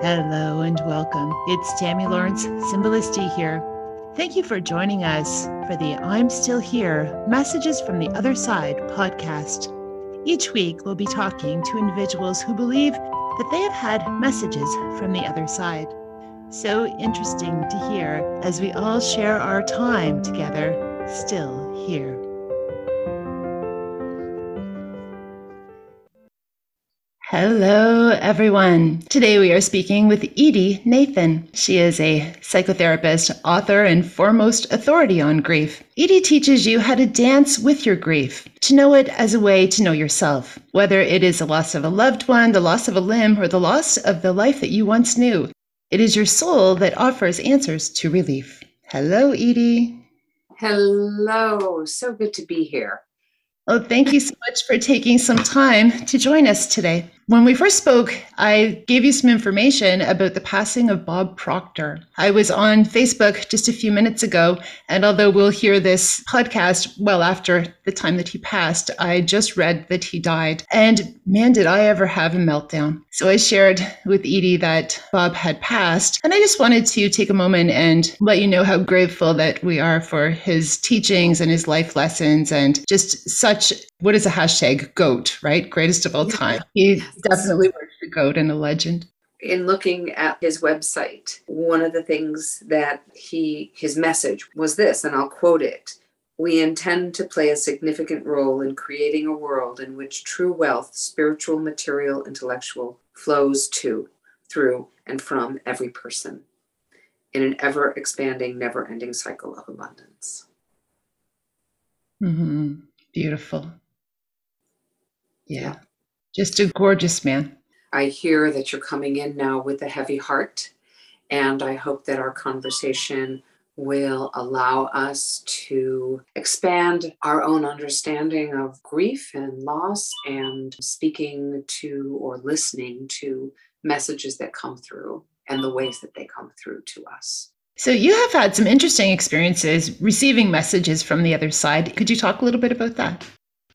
Hello and welcome. It's Tammy Lawrence, Symbolisti here. Thank you for joining us for the I'm Still Here Messages from the Other Side podcast. Each week, we'll be talking to individuals who believe that they have had messages from the other side. So interesting to hear as we all share our time together, still here. Hello, everyone. Today we are speaking with Edie Nathan. She is a psychotherapist, author, and foremost authority on grief. Edie teaches you how to dance with your grief, to know it as a way to know yourself, whether it is the loss of a loved one, the loss of a limb, or the loss of the life that you once knew. It is your soul that offers answers to relief. Hello, Edie. Hello. So good to be here. Oh, thank you so much for taking some time to join us today. When we first spoke, I gave you some information about the passing of Bob Proctor. I was on Facebook just a few minutes ago, and although we'll hear this podcast well after the time that he passed, I just read that he died. And man, did I ever have a meltdown. So I shared with Edie that Bob had passed, and I just wanted to take a moment and let you know how grateful that we are for his teachings and his life lessons and just such what is a hashtag goat, right? Greatest of all time. He definitely was a goat and a legend. In looking at his website, one of the things that he his message was this, and I'll quote it. We intend to play a significant role in creating a world in which true wealth, spiritual, material, intellectual, flows to, through, and from every person in an ever expanding, never ending cycle of abundance. Mm-hmm. Beautiful. Yeah. Just a gorgeous man. I hear that you're coming in now with a heavy heart, and I hope that our conversation will allow us to expand our own understanding of grief and loss and speaking to or listening to messages that come through and the ways that they come through to us. So, you have had some interesting experiences receiving messages from the other side. Could you talk a little bit about that?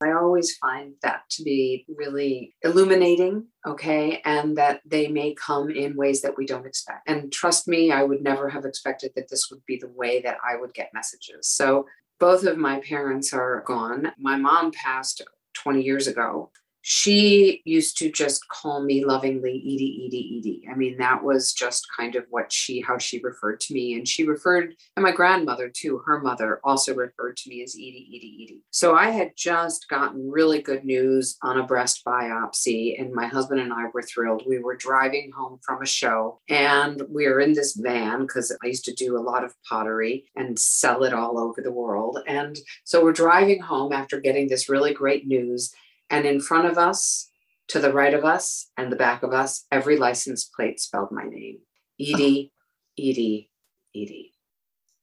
I always find that to be really illuminating, okay, and that they may come in ways that we don't expect. And trust me, I would never have expected that this would be the way that I would get messages. So both of my parents are gone. My mom passed 20 years ago she used to just call me lovingly Edie, Edie, Edie. I mean, that was just kind of what she, how she referred to me. And she referred, and my grandmother too, her mother also referred to me as Edie, Edie, Edie. So I had just gotten really good news on a breast biopsy, and my husband and I were thrilled. We were driving home from a show, and we were in this van because I used to do a lot of pottery and sell it all over the world. And so we're driving home after getting this really great news and in front of us, to the right of us, and the back of us, every license plate spelled my name Edie, Edie, Edie.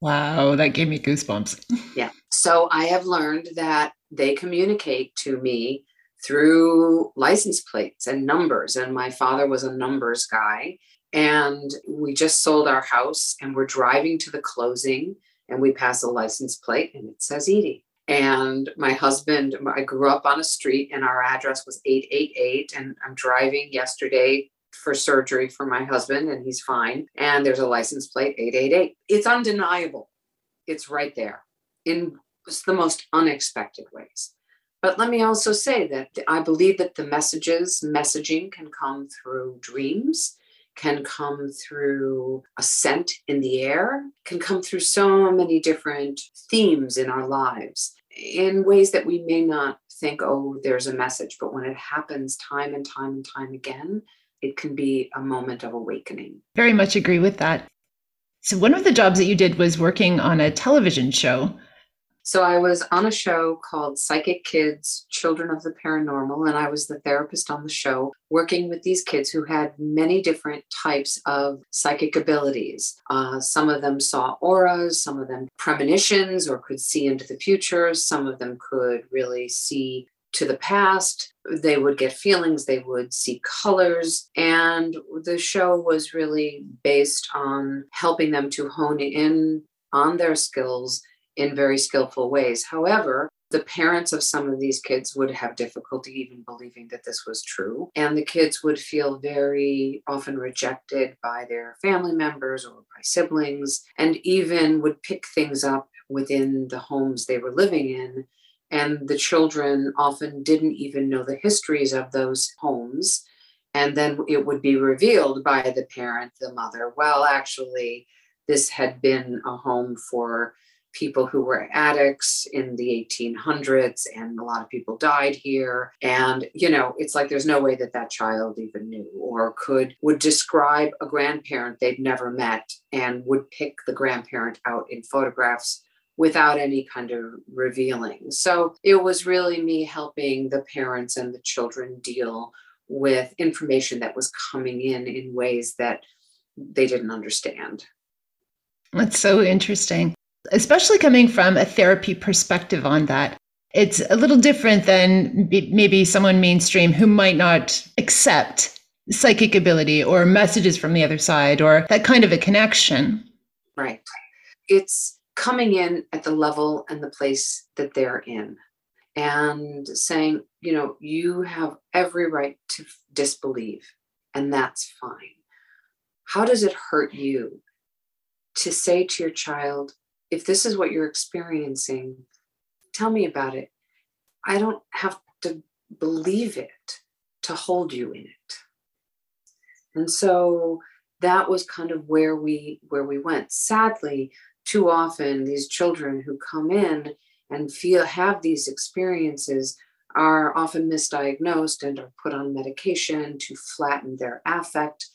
Wow, that gave me goosebumps. yeah. So I have learned that they communicate to me through license plates and numbers. And my father was a numbers guy. And we just sold our house and we're driving to the closing and we pass a license plate and it says Edie. And my husband, I grew up on a street and our address was 888. And I'm driving yesterday for surgery for my husband and he's fine. And there's a license plate 888. It's undeniable. It's right there in the most unexpected ways. But let me also say that I believe that the messages, messaging can come through dreams, can come through a scent in the air, can come through so many different themes in our lives in ways that we may not think, oh, there's a message. But when it happens time and time and time again, it can be a moment of awakening. Very much agree with that. So, one of the jobs that you did was working on a television show so I was on a show called Psychic Kids Children of the Paranormal, and I was the therapist on the show, working with these kids who had many different types of psychic abilities. Uh, some of them saw auras, some of them premonitions or could see into the future, some of them could really see to the past. They would get feelings, they would see colors. And the show was really based on helping them to hone in on their skills in very skillful ways. However, the parents of some of these kids would have difficulty even believing that this was true. And the kids would feel very often rejected by their family members or by siblings, and even would pick things up within the homes they were living in. And the children often didn't even know the histories of those homes. And then it would be revealed by the parent, the mother, well, actually, this had been a home for people who were addicts in the 1800s and a lot of people died here. And you know it's like there's no way that that child even knew or could would describe a grandparent they'd never met and would pick the grandparent out in photographs without any kind of revealing. So it was really me helping the parents and the children deal with information that was coming in in ways that they didn't understand. That's so interesting especially coming from a therapy perspective on that. It's a little different than maybe someone mainstream who might not accept psychic ability or messages from the other side or that kind of a connection. Right. It's coming in at the level and the place that they're in and saying, you know, you have every right to disbelieve, and that's fine. How does it hurt you to say to your child, if this is what you're experiencing, tell me about it. I don't have to believe it to hold you in it. And so that was kind of where we where we went. Sadly, too often these children who come in and feel have these experiences are often misdiagnosed and are put on medication to flatten their affect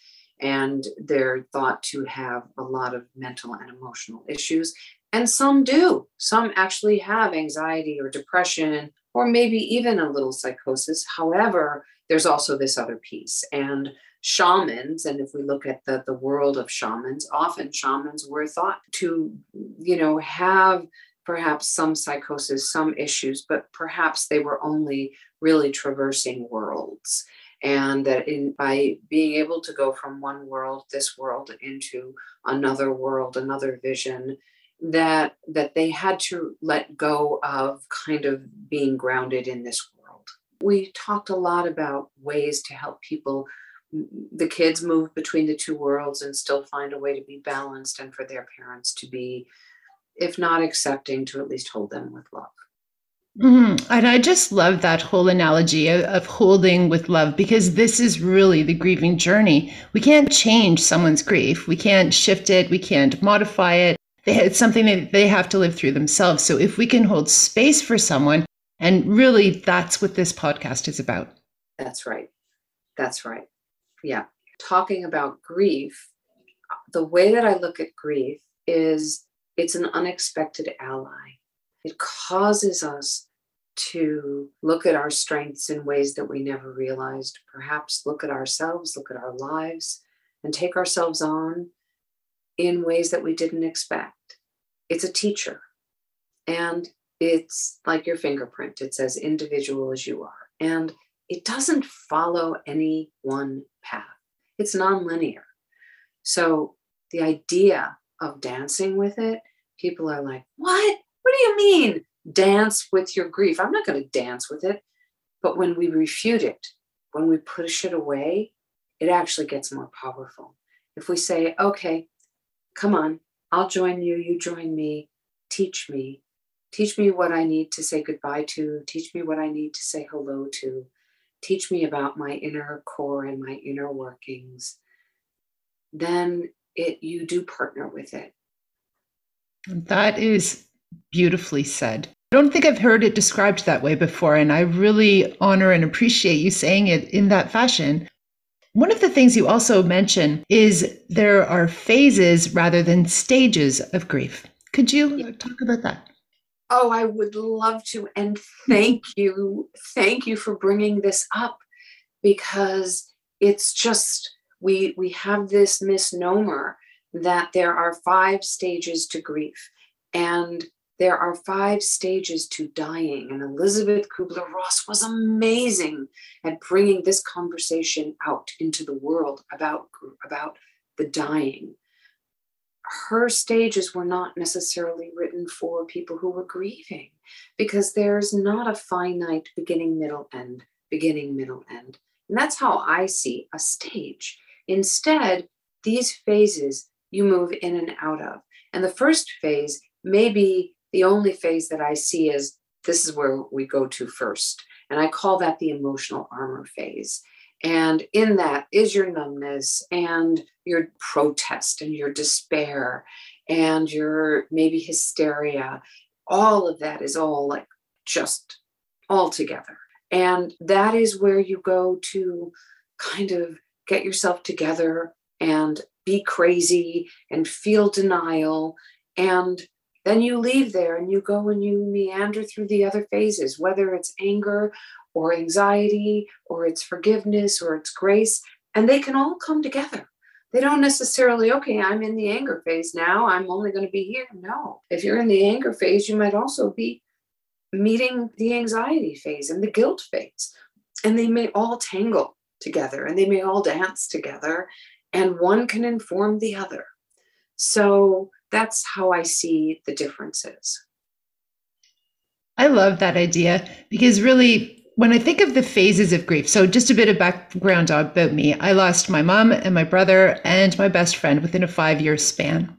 and they're thought to have a lot of mental and emotional issues and some do. Some actually have anxiety or depression, or maybe even a little psychosis. However, there's also this other piece. And shamans, and if we look at the, the world of shamans, often shamans were thought to, you know, have perhaps some psychosis, some issues, but perhaps they were only really traversing worlds. And that in by being able to go from one world, this world, into another world, another vision, that that they had to let go of kind of being grounded in this world. We talked a lot about ways to help people the kids move between the two worlds and still find a way to be balanced and for their parents to be if not accepting to at least hold them with love. Mm-hmm. And I just love that whole analogy of, of, holding with love because this is really the grieving journey. We can't change someone's grief. We can't shift it. We can't modify it it's something that they have to live through themselves. So if we can hold space for someone, and really that's what this podcast is about. That's right. That's right. Yeah. Talking about grief, the way that I look at grief is it's an unexpected ally. It causes us to look at our strengths in ways that we never realized, perhaps look at ourselves, look at our lives, and take ourselves on in ways that we didn't expect. It's a teacher. And it's like your fingerprint, it's as individual as you are. And it doesn't follow any one path, it's nonlinear. So the idea of dancing with it, people are like, what? What do you mean? Dance with your grief. I'm not going to dance with it. But when we refute it, when we push it away, it actually gets more powerful. If we say, okay, Come on, I'll join you, you join me. Teach me. Teach me what I need to say goodbye to. Teach me what I need to say hello to. Teach me about my inner core and my inner workings. Then it you do partner with it. That is beautifully said. I don't think I've heard it described that way before, and I really honor and appreciate you saying it in that fashion. One of the things you also mention is there are phases rather than stages of grief. Could you talk about that? Oh, I would love to. And thank you. Thank you for bringing this up because it's just, we, we have this misnomer that there are five stages to grief. And there are five stages to dying, and Elisabeth Kubler Ross was amazing at bringing this conversation out into the world about, about the dying. her stages were not necessarily written for people who were grieving because there's not a finite beginning, middle, end, beginning, middle, end. And that's how I see a stage. Instead, these phases you move in and out of. And the first phase may be the only phase that I see is this is where we go to first. And I call that the emotional armor phase. And in that is your numbness and your protest and your despair and your maybe hysteria. All of that is all like just all together. And that is where you go to kind of get yourself together and be crazy and feel denial. And then you leave there and you go and you meander through the other phases, whether it's anger or anxiety or it's forgiveness or it's grace, and they can all come together. They don't necessarily, okay, I'm in the anger phase now, I'm only going to be here. No. If you're in the anger phase, you might also be meeting the anxiety phase and the guilt phase. And they may all tangle together and they may all dance together, and one can inform the other. So that's how I see the differences. I love that idea because really, when I think of the phases of grief, so just a bit of background about me I lost my mom and my brother and my best friend within a five year span.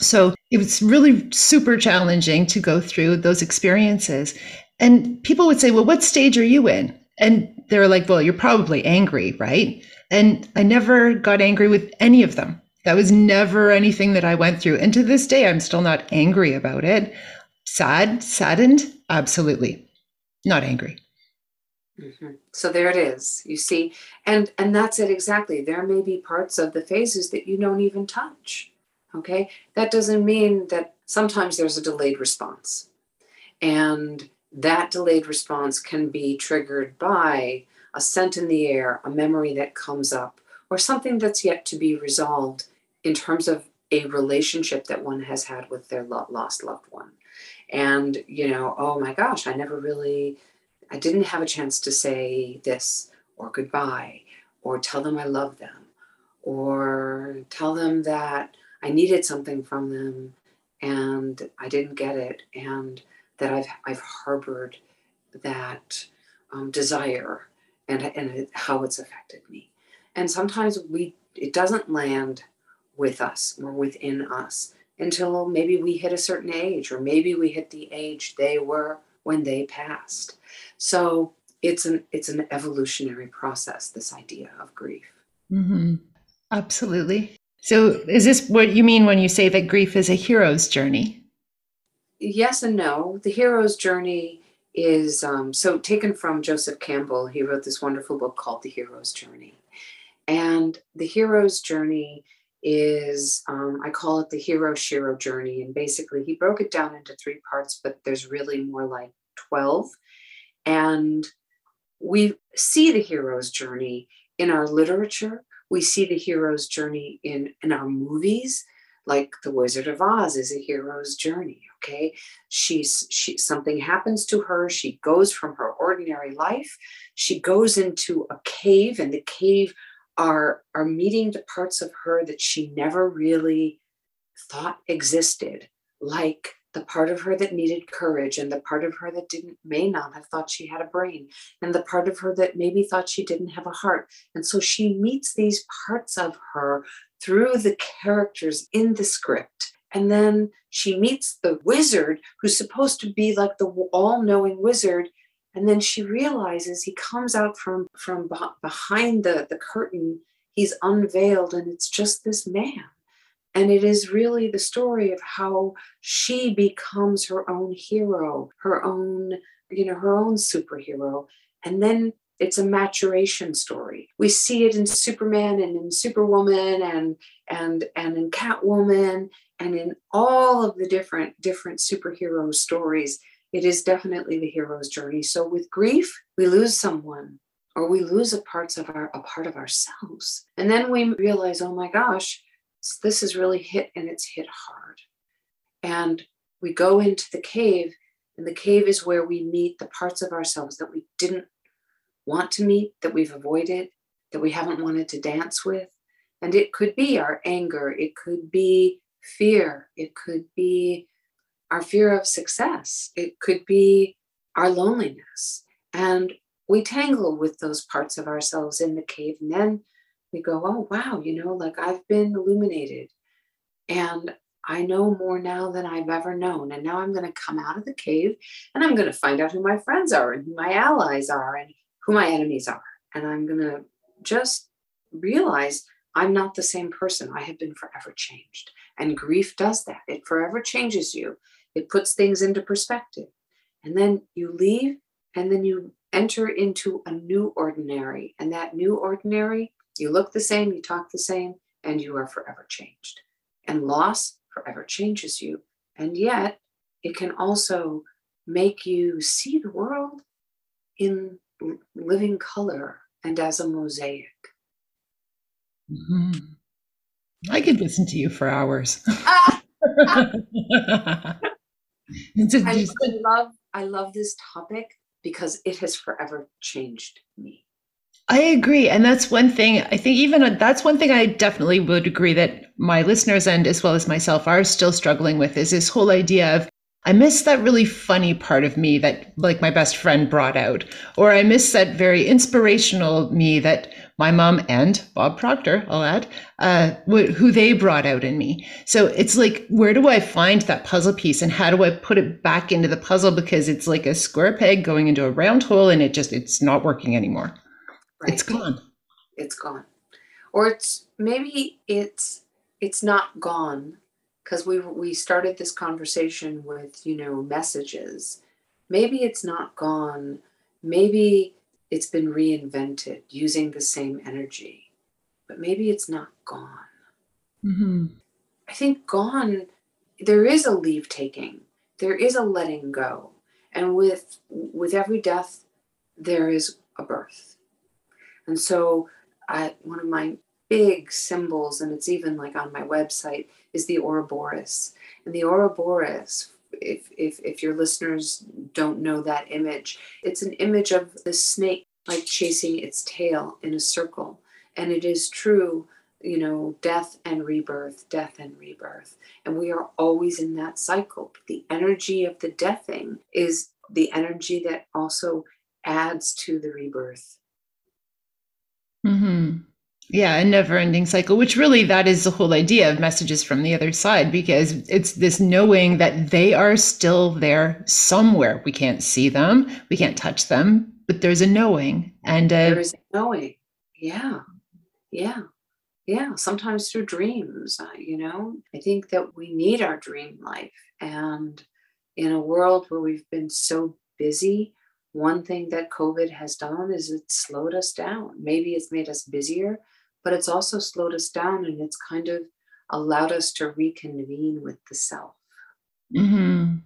So it was really super challenging to go through those experiences. And people would say, Well, what stage are you in? And they're like, Well, you're probably angry, right? And I never got angry with any of them. That was never anything that I went through. And to this day, I'm still not angry about it. Sad, saddened, absolutely not angry. Mm-hmm. So there it is. You see, and and that's it exactly. There may be parts of the phases that you don't even touch. Okay, that doesn't mean that sometimes there's a delayed response, and that delayed response can be triggered by a scent in the air, a memory that comes up, or something that's yet to be resolved in terms of a relationship that one has had with their lost loved one. And, you know, oh my gosh, I never really, I didn't have a chance to say this or goodbye or tell them I love them or tell them that I needed something from them and I didn't get it and that I've, I've harbored that um, desire and, and how it's affected me. And sometimes we it doesn't land with us or within us until maybe we hit a certain age or maybe we hit the age they were when they passed. So it's an it's an evolutionary process this idea of grief. Mm-hmm. Absolutely. So is this what you mean when you say that grief is a hero's journey? Yes and no. The hero's journey is um, so taken from Joseph Campbell. He wrote this wonderful book called The Hero's Journey. And the hero's journey is, um, I call it the hero shero journey. And basically, he broke it down into three parts, but there's really more like 12. And we see the hero's journey in our literature, we see the hero's journey in, in our movies like the wizard of oz is a hero's journey okay she's she something happens to her she goes from her ordinary life she goes into a cave and the cave are are meeting the parts of her that she never really thought existed like the part of her that needed courage and the part of her that didn't may not have thought she had a brain and the part of her that maybe thought she didn't have a heart. And so she meets these parts of her through the characters in the script. And then she meets the wizard who's supposed to be like the all-knowing wizard and then she realizes he comes out from from behind the the curtain. He's unveiled and it's just this man. And it is really the story of how she becomes her own hero her own you know her own superhero. And then it's a maturation story. We see it in superman and in superwoman and and and in catwoman and in all of the different different superhero stories it is definitely the hero's journey. So with grief, we lose someone or we lose a parts of our a part of ourselves. And then we realize, oh my gosh, this is really hit and it's hit hard. And we go into the cave, and the cave is where we meet the parts of ourselves that we didn't want to meet, that we've avoided, that we haven't wanted to dance with. And it could be our anger, it could be fear. It could be our fear of success. It could be our loneliness. And we tangle with those parts of ourselves in the cave. And then we go, oh, wow, you know, like I've been illuminated and I know more now than I've ever known. And now I'm going to come out of the cave and I'm going to find out who my friends are and who my allies are and who my enemies are. And I'm going to just realize I'm not the same person. I have been forever changed. And grief does that. It forever changes you, it puts things into perspective. And then you leave and then you enter into a new ordinary. And that new ordinary, you look the same, you talk the same, and you are forever changed. And loss forever changes you. And yet, it can also make you see the world in living color and as a mosaic. Mm-hmm. I could listen to you for hours. I love I love this topic because it has forever changed me. I agree. And that's one thing I think, even that's one thing I definitely would agree that my listeners and as well as myself are still struggling with is this whole idea of I miss that really funny part of me that like my best friend brought out, or I miss that very inspirational me that my mom and Bob Proctor, I'll add, uh, who they brought out in me. So it's like, where do I find that puzzle piece and how do I put it back into the puzzle? Because it's like a square peg going into a round hole and it just, it's not working anymore. Right. It's gone. It's gone. Or it's maybe it's, it's not gone because we, we started this conversation with, you know, messages. Maybe it's not gone. Maybe it's been reinvented using the same energy, but maybe it's not gone. Mm-hmm. I think gone, there is a leave taking, there is a letting go. And with with every death, there is a birth. And so I, one of my big symbols, and it's even like on my website, is the Ouroboros. And the Ouroboros if, if, if your listeners don't know that image, it's an image of the snake like chasing its tail in a circle. And it is true, you know, death and rebirth, death and rebirth. And we are always in that cycle. The energy of the deathing is the energy that also adds to the rebirth. Mm-hmm. Yeah, a never ending cycle, which really that is the whole idea of messages from the other side, because it's this knowing that they are still there somewhere. We can't see them, we can't touch them, but there's a knowing. And uh, there is a knowing. Yeah. Yeah. Yeah. Sometimes through dreams, uh, you know, I think that we need our dream life. And in a world where we've been so busy, one thing that COVID has done is it slowed us down. Maybe it's made us busier, but it's also slowed us down and it's kind of allowed us to reconvene with the self. Mm-hmm.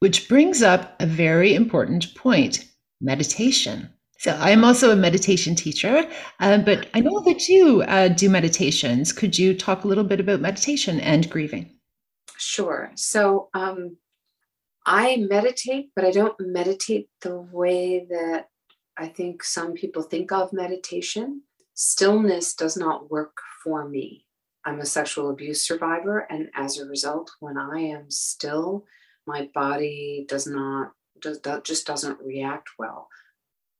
Which brings up a very important point meditation. So I'm also a meditation teacher, uh, but I know that you uh, do meditations. Could you talk a little bit about meditation and grieving? Sure. So um, I meditate, but I don't meditate the way that I think some people think of meditation stillness does not work for me. I'm a sexual abuse survivor, and as a result, when I am still, my body does not does, just doesn't react well.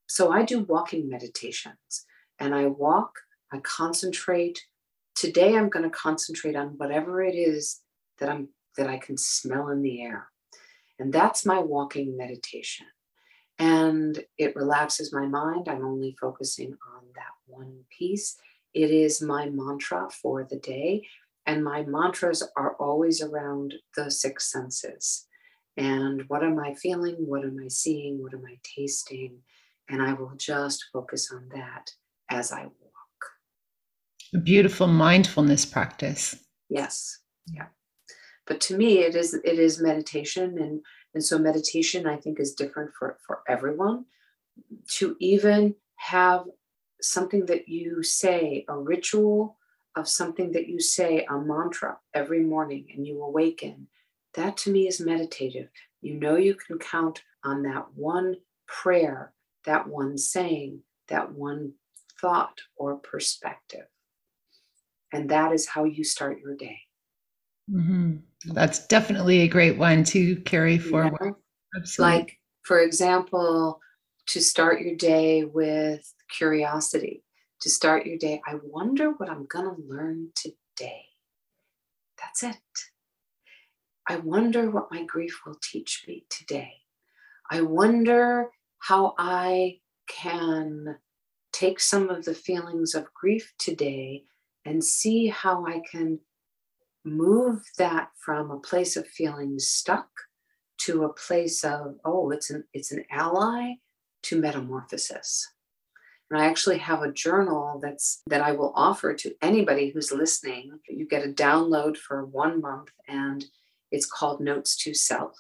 So I do walking meditations, and I walk. I concentrate. Today, I'm going to concentrate on whatever it is that I'm that I can smell in the air, and that's my walking meditation and it relaxes my mind. I'm only focusing on that one piece. It is my mantra for the day. And my mantras are always around the six senses. And what am I feeling? What am I seeing? What am I tasting? And I will just focus on that as I walk. A beautiful mindfulness practice. Yes. Yeah. But to me, it is it is meditation and and so meditation, I think, is different for, for everyone. To even have something that you say, a ritual of something that you say, a mantra every morning, and you awaken, that to me is meditative. You know, you can count on that one prayer, that one saying, that one thought or perspective. And that is how you start your day. Mm-hmm. That's definitely a great one to carry forward. Yeah. Absolutely. Like, for example, to start your day with curiosity, to start your day, I wonder what I'm going to learn today. That's it. I wonder what my grief will teach me today. I wonder how I can take some of the feelings of grief today and see how I can move that from a place of feeling stuck to a place of oh it's an it's an ally to metamorphosis. And i actually have a journal that's that i will offer to anybody who's listening. You get a download for one month and it's called notes to self.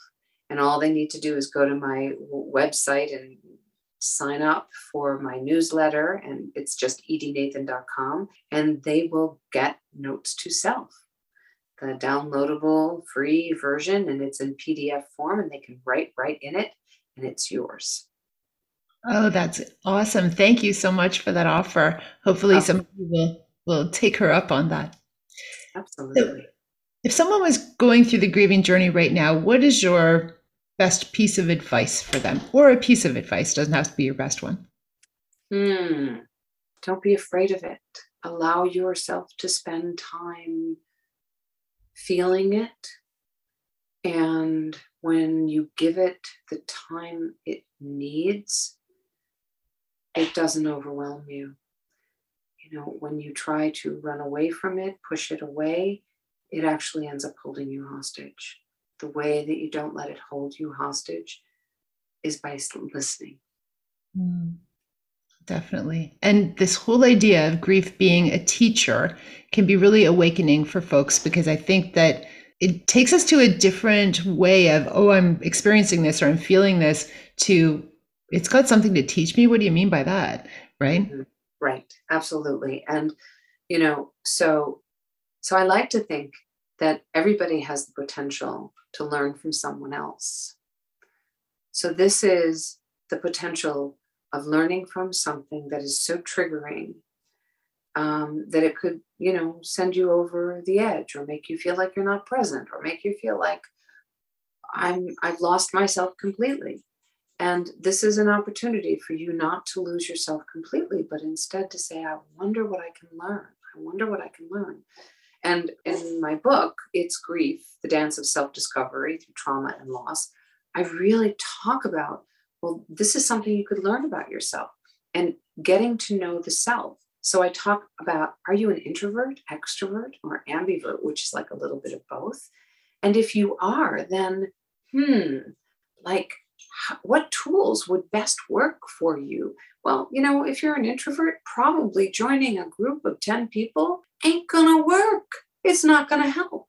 And all they need to do is go to my website and sign up for my newsletter and it's just edienathan.com and they will get notes to self the downloadable free version and it's in PDF form and they can write right in it and it's yours. Oh, that's awesome. Thank you so much for that offer. Hopefully oh. some will, will take her up on that. Absolutely. So if someone was going through the grieving journey right now, what is your best piece of advice for them? Or a piece of advice, doesn't have to be your best one. Hmm. Don't be afraid of it. Allow yourself to spend time feeling it. And when you give it the time it needs, it doesn't overwhelm you. You know, when you try to run away from it, push it away, it actually ends up holding you hostage. The way that you don't let it hold you hostage is by listening. Mm. Definitely. And this whole idea of grief being a teacher can be really awakening for folks because I think that it takes us to a different way of, oh, I'm experiencing this or I'm feeling this, to it's got something to teach me. What do you mean by that? Right? Mm-hmm. Right. Absolutely. And, you know, so, so I like to think that everybody has the potential to learn from someone else. So this is the potential of learning from something that is so triggering um, that it could, you know, send you over the edge or make you feel like you're not present or make you feel like I'm I've lost myself completely. And this is an opportunity for you not to lose yourself completely, but instead to say, I wonder what I can learn. I wonder what I can learn. And in my book, It's Grief, The Dance of Self Discovery Through Trauma and Loss, I really talk about well, this is something you could learn about yourself and getting to know the self. So I talk about are you an introvert, extrovert, or ambivert, which is like a little bit of both? And if you are, then, hmm, like what tools would best work for you? Well, you know, if you're an introvert, probably joining a group of 10 people ain't gonna work. It's not gonna help.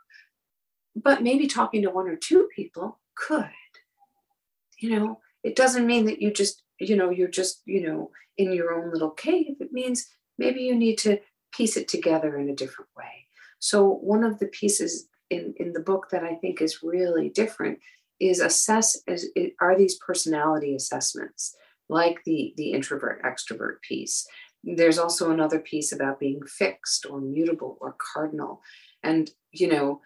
But maybe talking to one or two people could. You know, it doesn't mean that you just you know you're just you know in your own little cave. It means maybe you need to piece it together in a different way. So one of the pieces in in the book that i think is really different is assess is, are these personality assessments like the the introvert extrovert piece. There's also another piece about being fixed or mutable or cardinal. And you know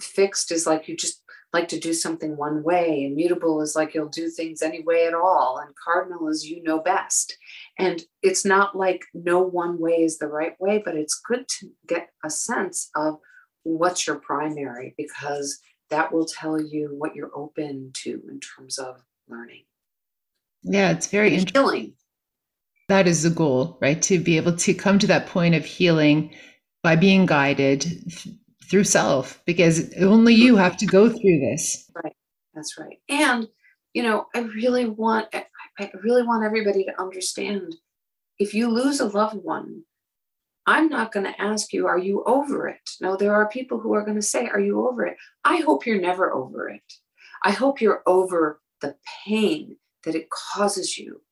fixed is like you just like to do something one way. Immutable is like you'll do things any way at all. And cardinal is you know best. And it's not like no one way is the right way, but it's good to get a sense of what's your primary because that will tell you what you're open to in terms of learning. Yeah, it's very and interesting. That is the goal, right? To be able to come to that point of healing by being guided through self because only you have to go through this. Right. That's right. And, you know, I really want, I really want everybody to understand if you lose a loved one, I'm not going to ask you, are you over it? No, there are people who are going to say, are you over it? I hope you're never over it. I hope you're over the pain that it causes you.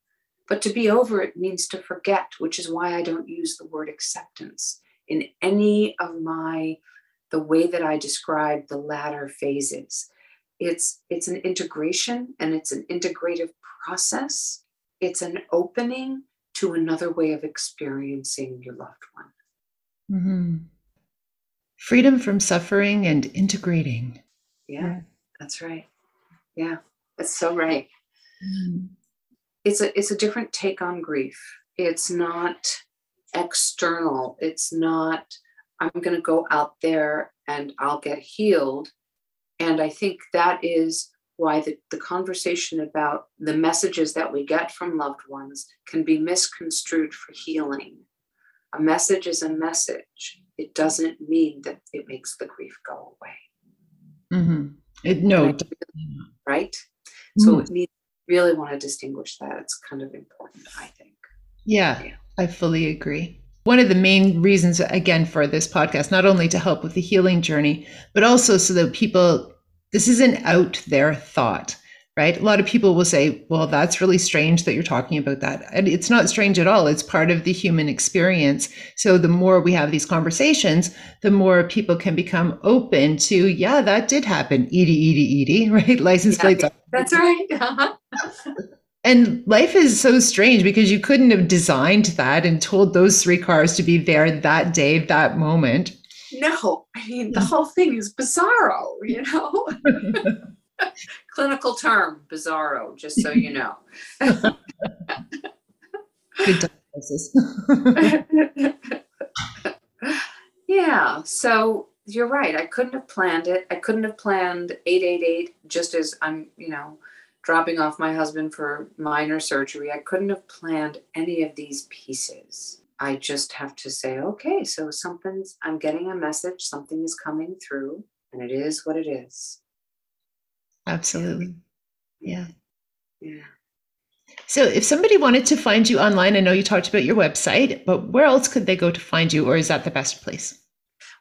But to be over it means to forget, which is why I don't use the word acceptance in any of my the way that I describe the latter phases. It's it's an integration and it's an integrative process. It's an opening to another way of experiencing your loved one. Mm-hmm. freedom from suffering and integrating. Yeah, that's right. Yeah, that's so right. Mm. It's a it's a different take on grief. It's not external. It's not I'm going to go out there and I'll get healed. And I think that is why the, the conversation about the messages that we get from loved ones can be misconstrued for healing. A message is a message. It doesn't mean that it makes the grief go away. Mm-hmm. It, no, right? right? So mm. we really want to distinguish that. It's kind of important, I think. Yeah, yeah, I fully agree. One of the main reasons, again, for this podcast, not only to help with the healing journey, but also so that people this isn't out there thought, right? A lot of people will say, well, that's really strange that you're talking about that. And it's not strange at all. It's part of the human experience. So the more we have these conversations, the more people can become open to, yeah, that did happen. Edie, Edie, Edie, right? License yeah, plates. That's right. Uh-huh. and life is so strange because you couldn't have designed that and told those three cars to be there that day, that moment no, I mean, the whole thing is bizarro, you know? Clinical term, bizarro, just so you know. Good diagnosis. yeah, so you're right. I couldn't have planned it. I couldn't have planned 888 just as I'm, you know, dropping off my husband for minor surgery. I couldn't have planned any of these pieces. I just have to say, okay, so something's, I'm getting a message, something is coming through, and it is what it is. Absolutely. Yeah. Yeah. So, if somebody wanted to find you online, I know you talked about your website, but where else could they go to find you, or is that the best place?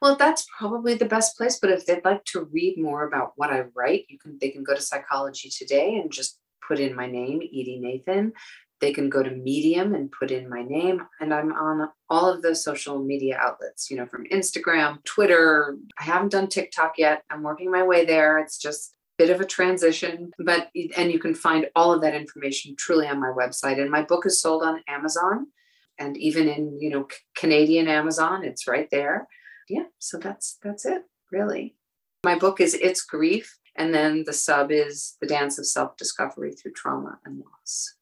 Well, that's probably the best place. But if they'd like to read more about what I write, you can they can go to Psychology Today and just put in my name, Edie Nathan, they can go to Medium and put in my name. And I'm on all of the social media outlets, you know, from Instagram, Twitter. I haven't done TikTok yet. I'm working my way there. It's just a bit of a transition, but and you can find all of that information truly on my website. And my book is sold on Amazon and even in, you know, Canadian Amazon, it's right there. Yeah, so that's that's it, really. My book is It's Grief, and then the sub is The Dance of Self Discovery Through Trauma and Loss.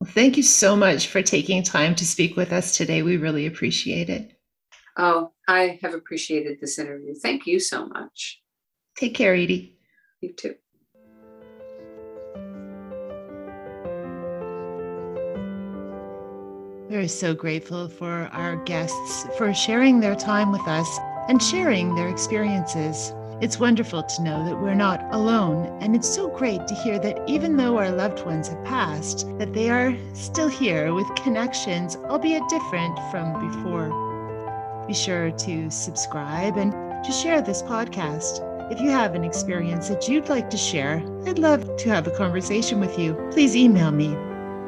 Well, thank you so much for taking time to speak with us today. We really appreciate it. Oh, I have appreciated this interview. Thank you so much. Take care, Edie. You too. We're so grateful for our guests for sharing their time with us and sharing their experiences. It's wonderful to know that we're not alone, and it's so great to hear that even though our loved ones have passed, that they are still here with connections, albeit different from before. Be sure to subscribe and to share this podcast. If you have an experience that you'd like to share, I'd love to have a conversation with you. Please email me.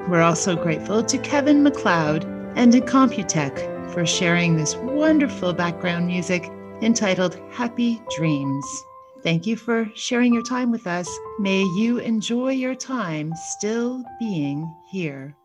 We're also grateful to Kevin MacLeod and to Incompetech for sharing this wonderful background music entitled Happy Dreams. Thank you for sharing your time with us. May you enjoy your time still being here.